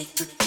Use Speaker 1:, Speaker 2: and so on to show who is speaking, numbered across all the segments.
Speaker 1: take the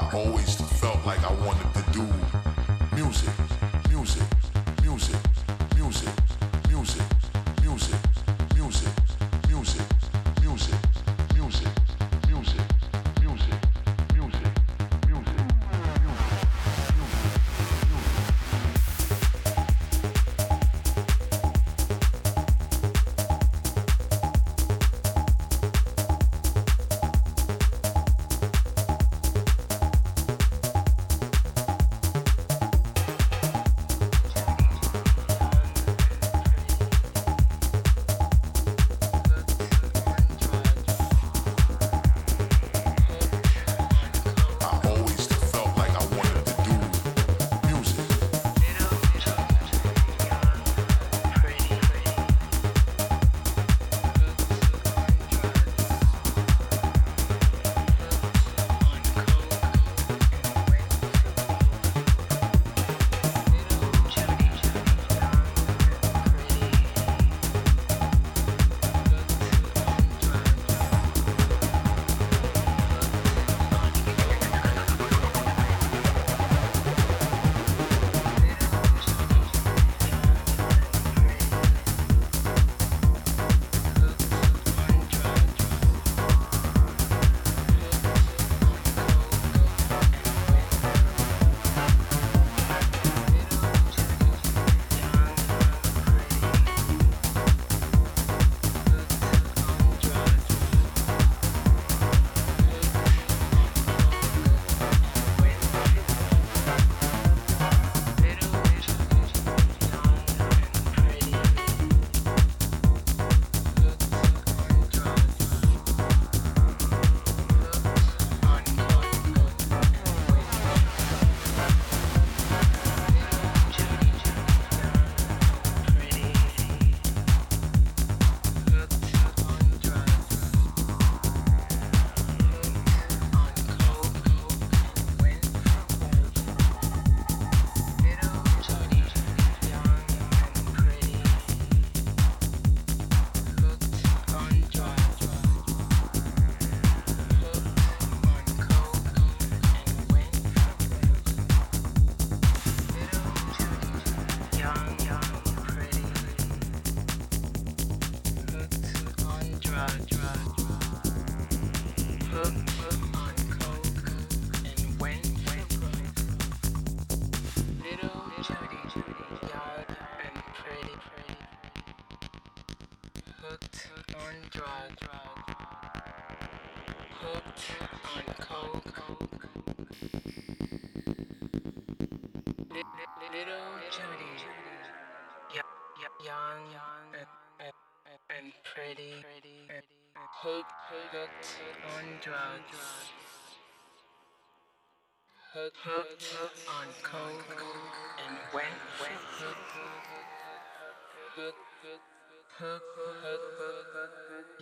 Speaker 2: I
Speaker 3: always felt like I wanted to do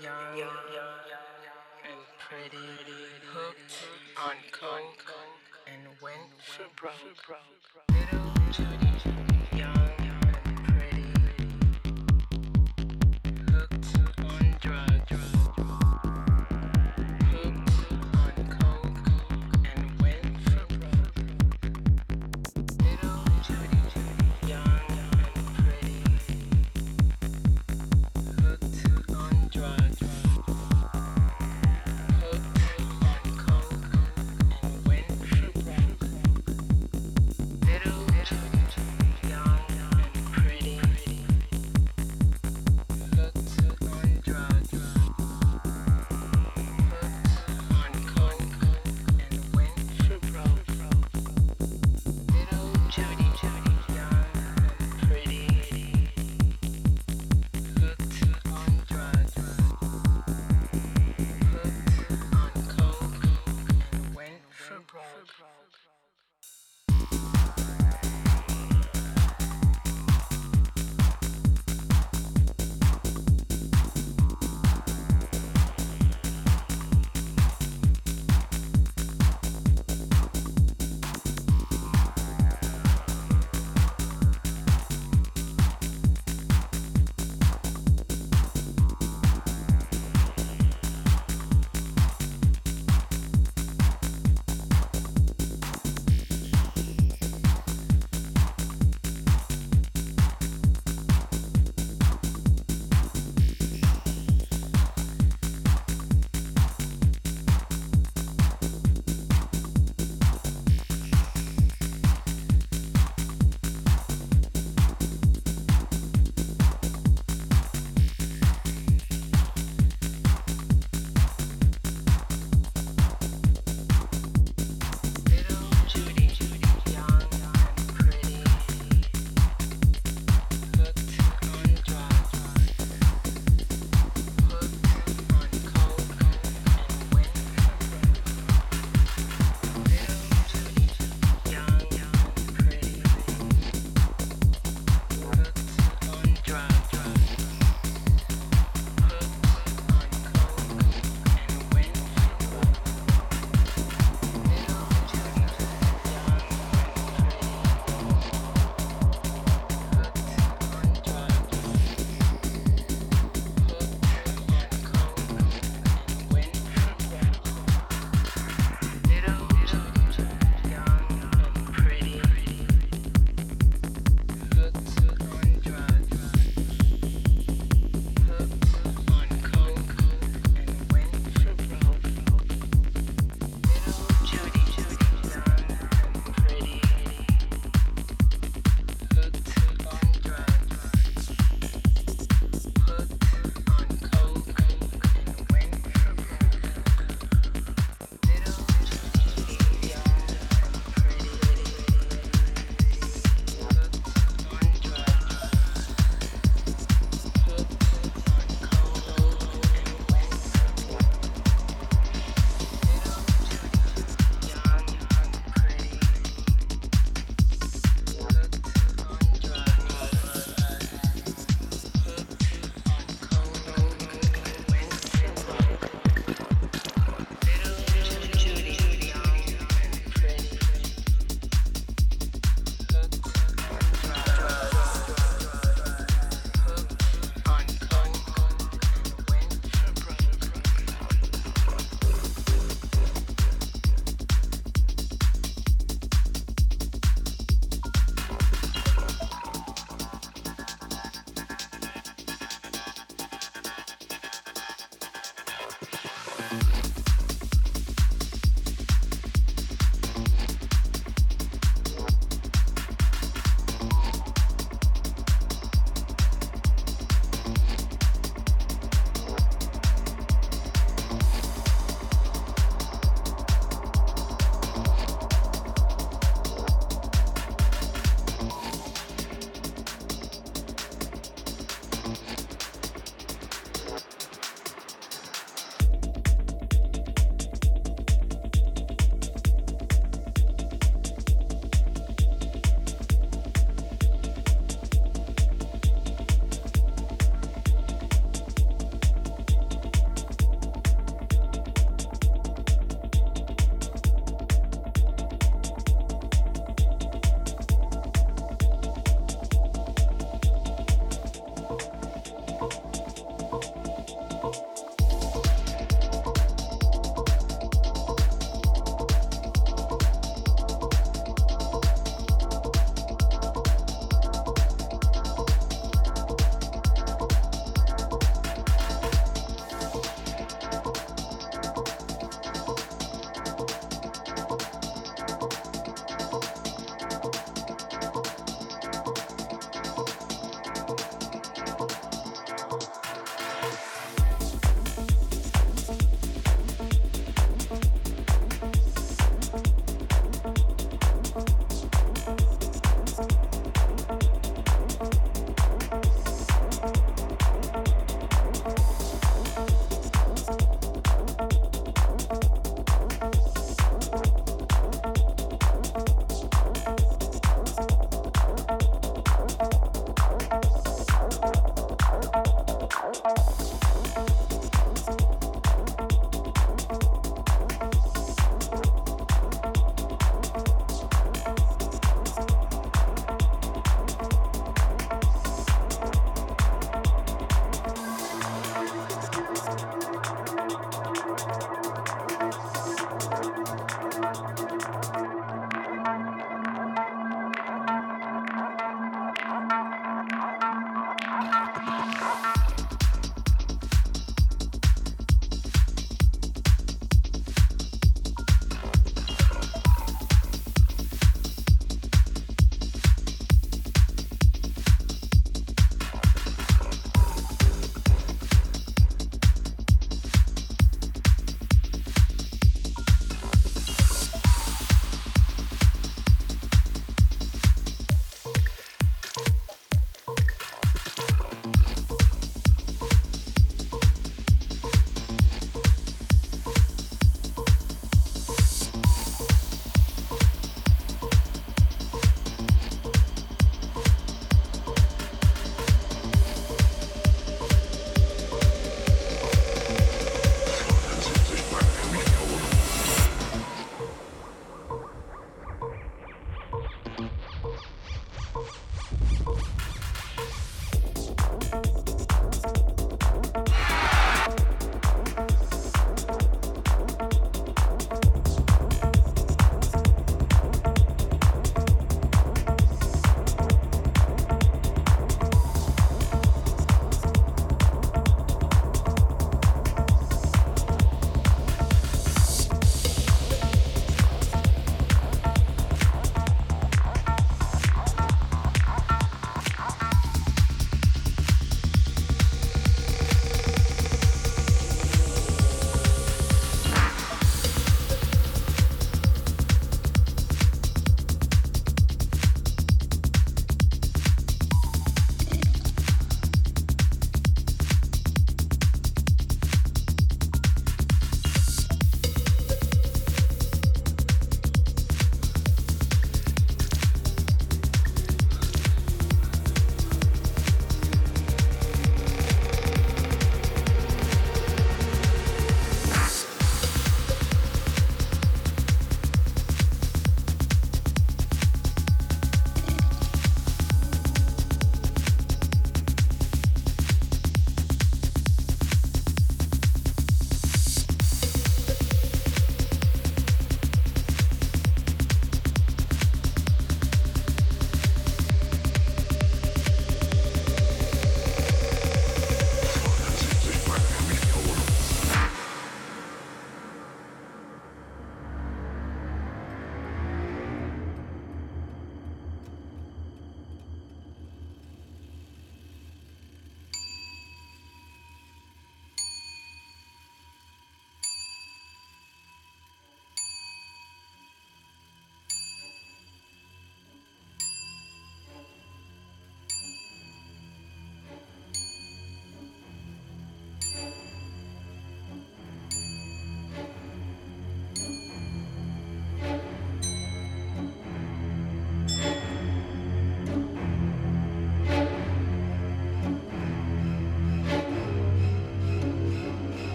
Speaker 2: Young, young, young and pretty, hooked on coke, and went for broke. Little Judy.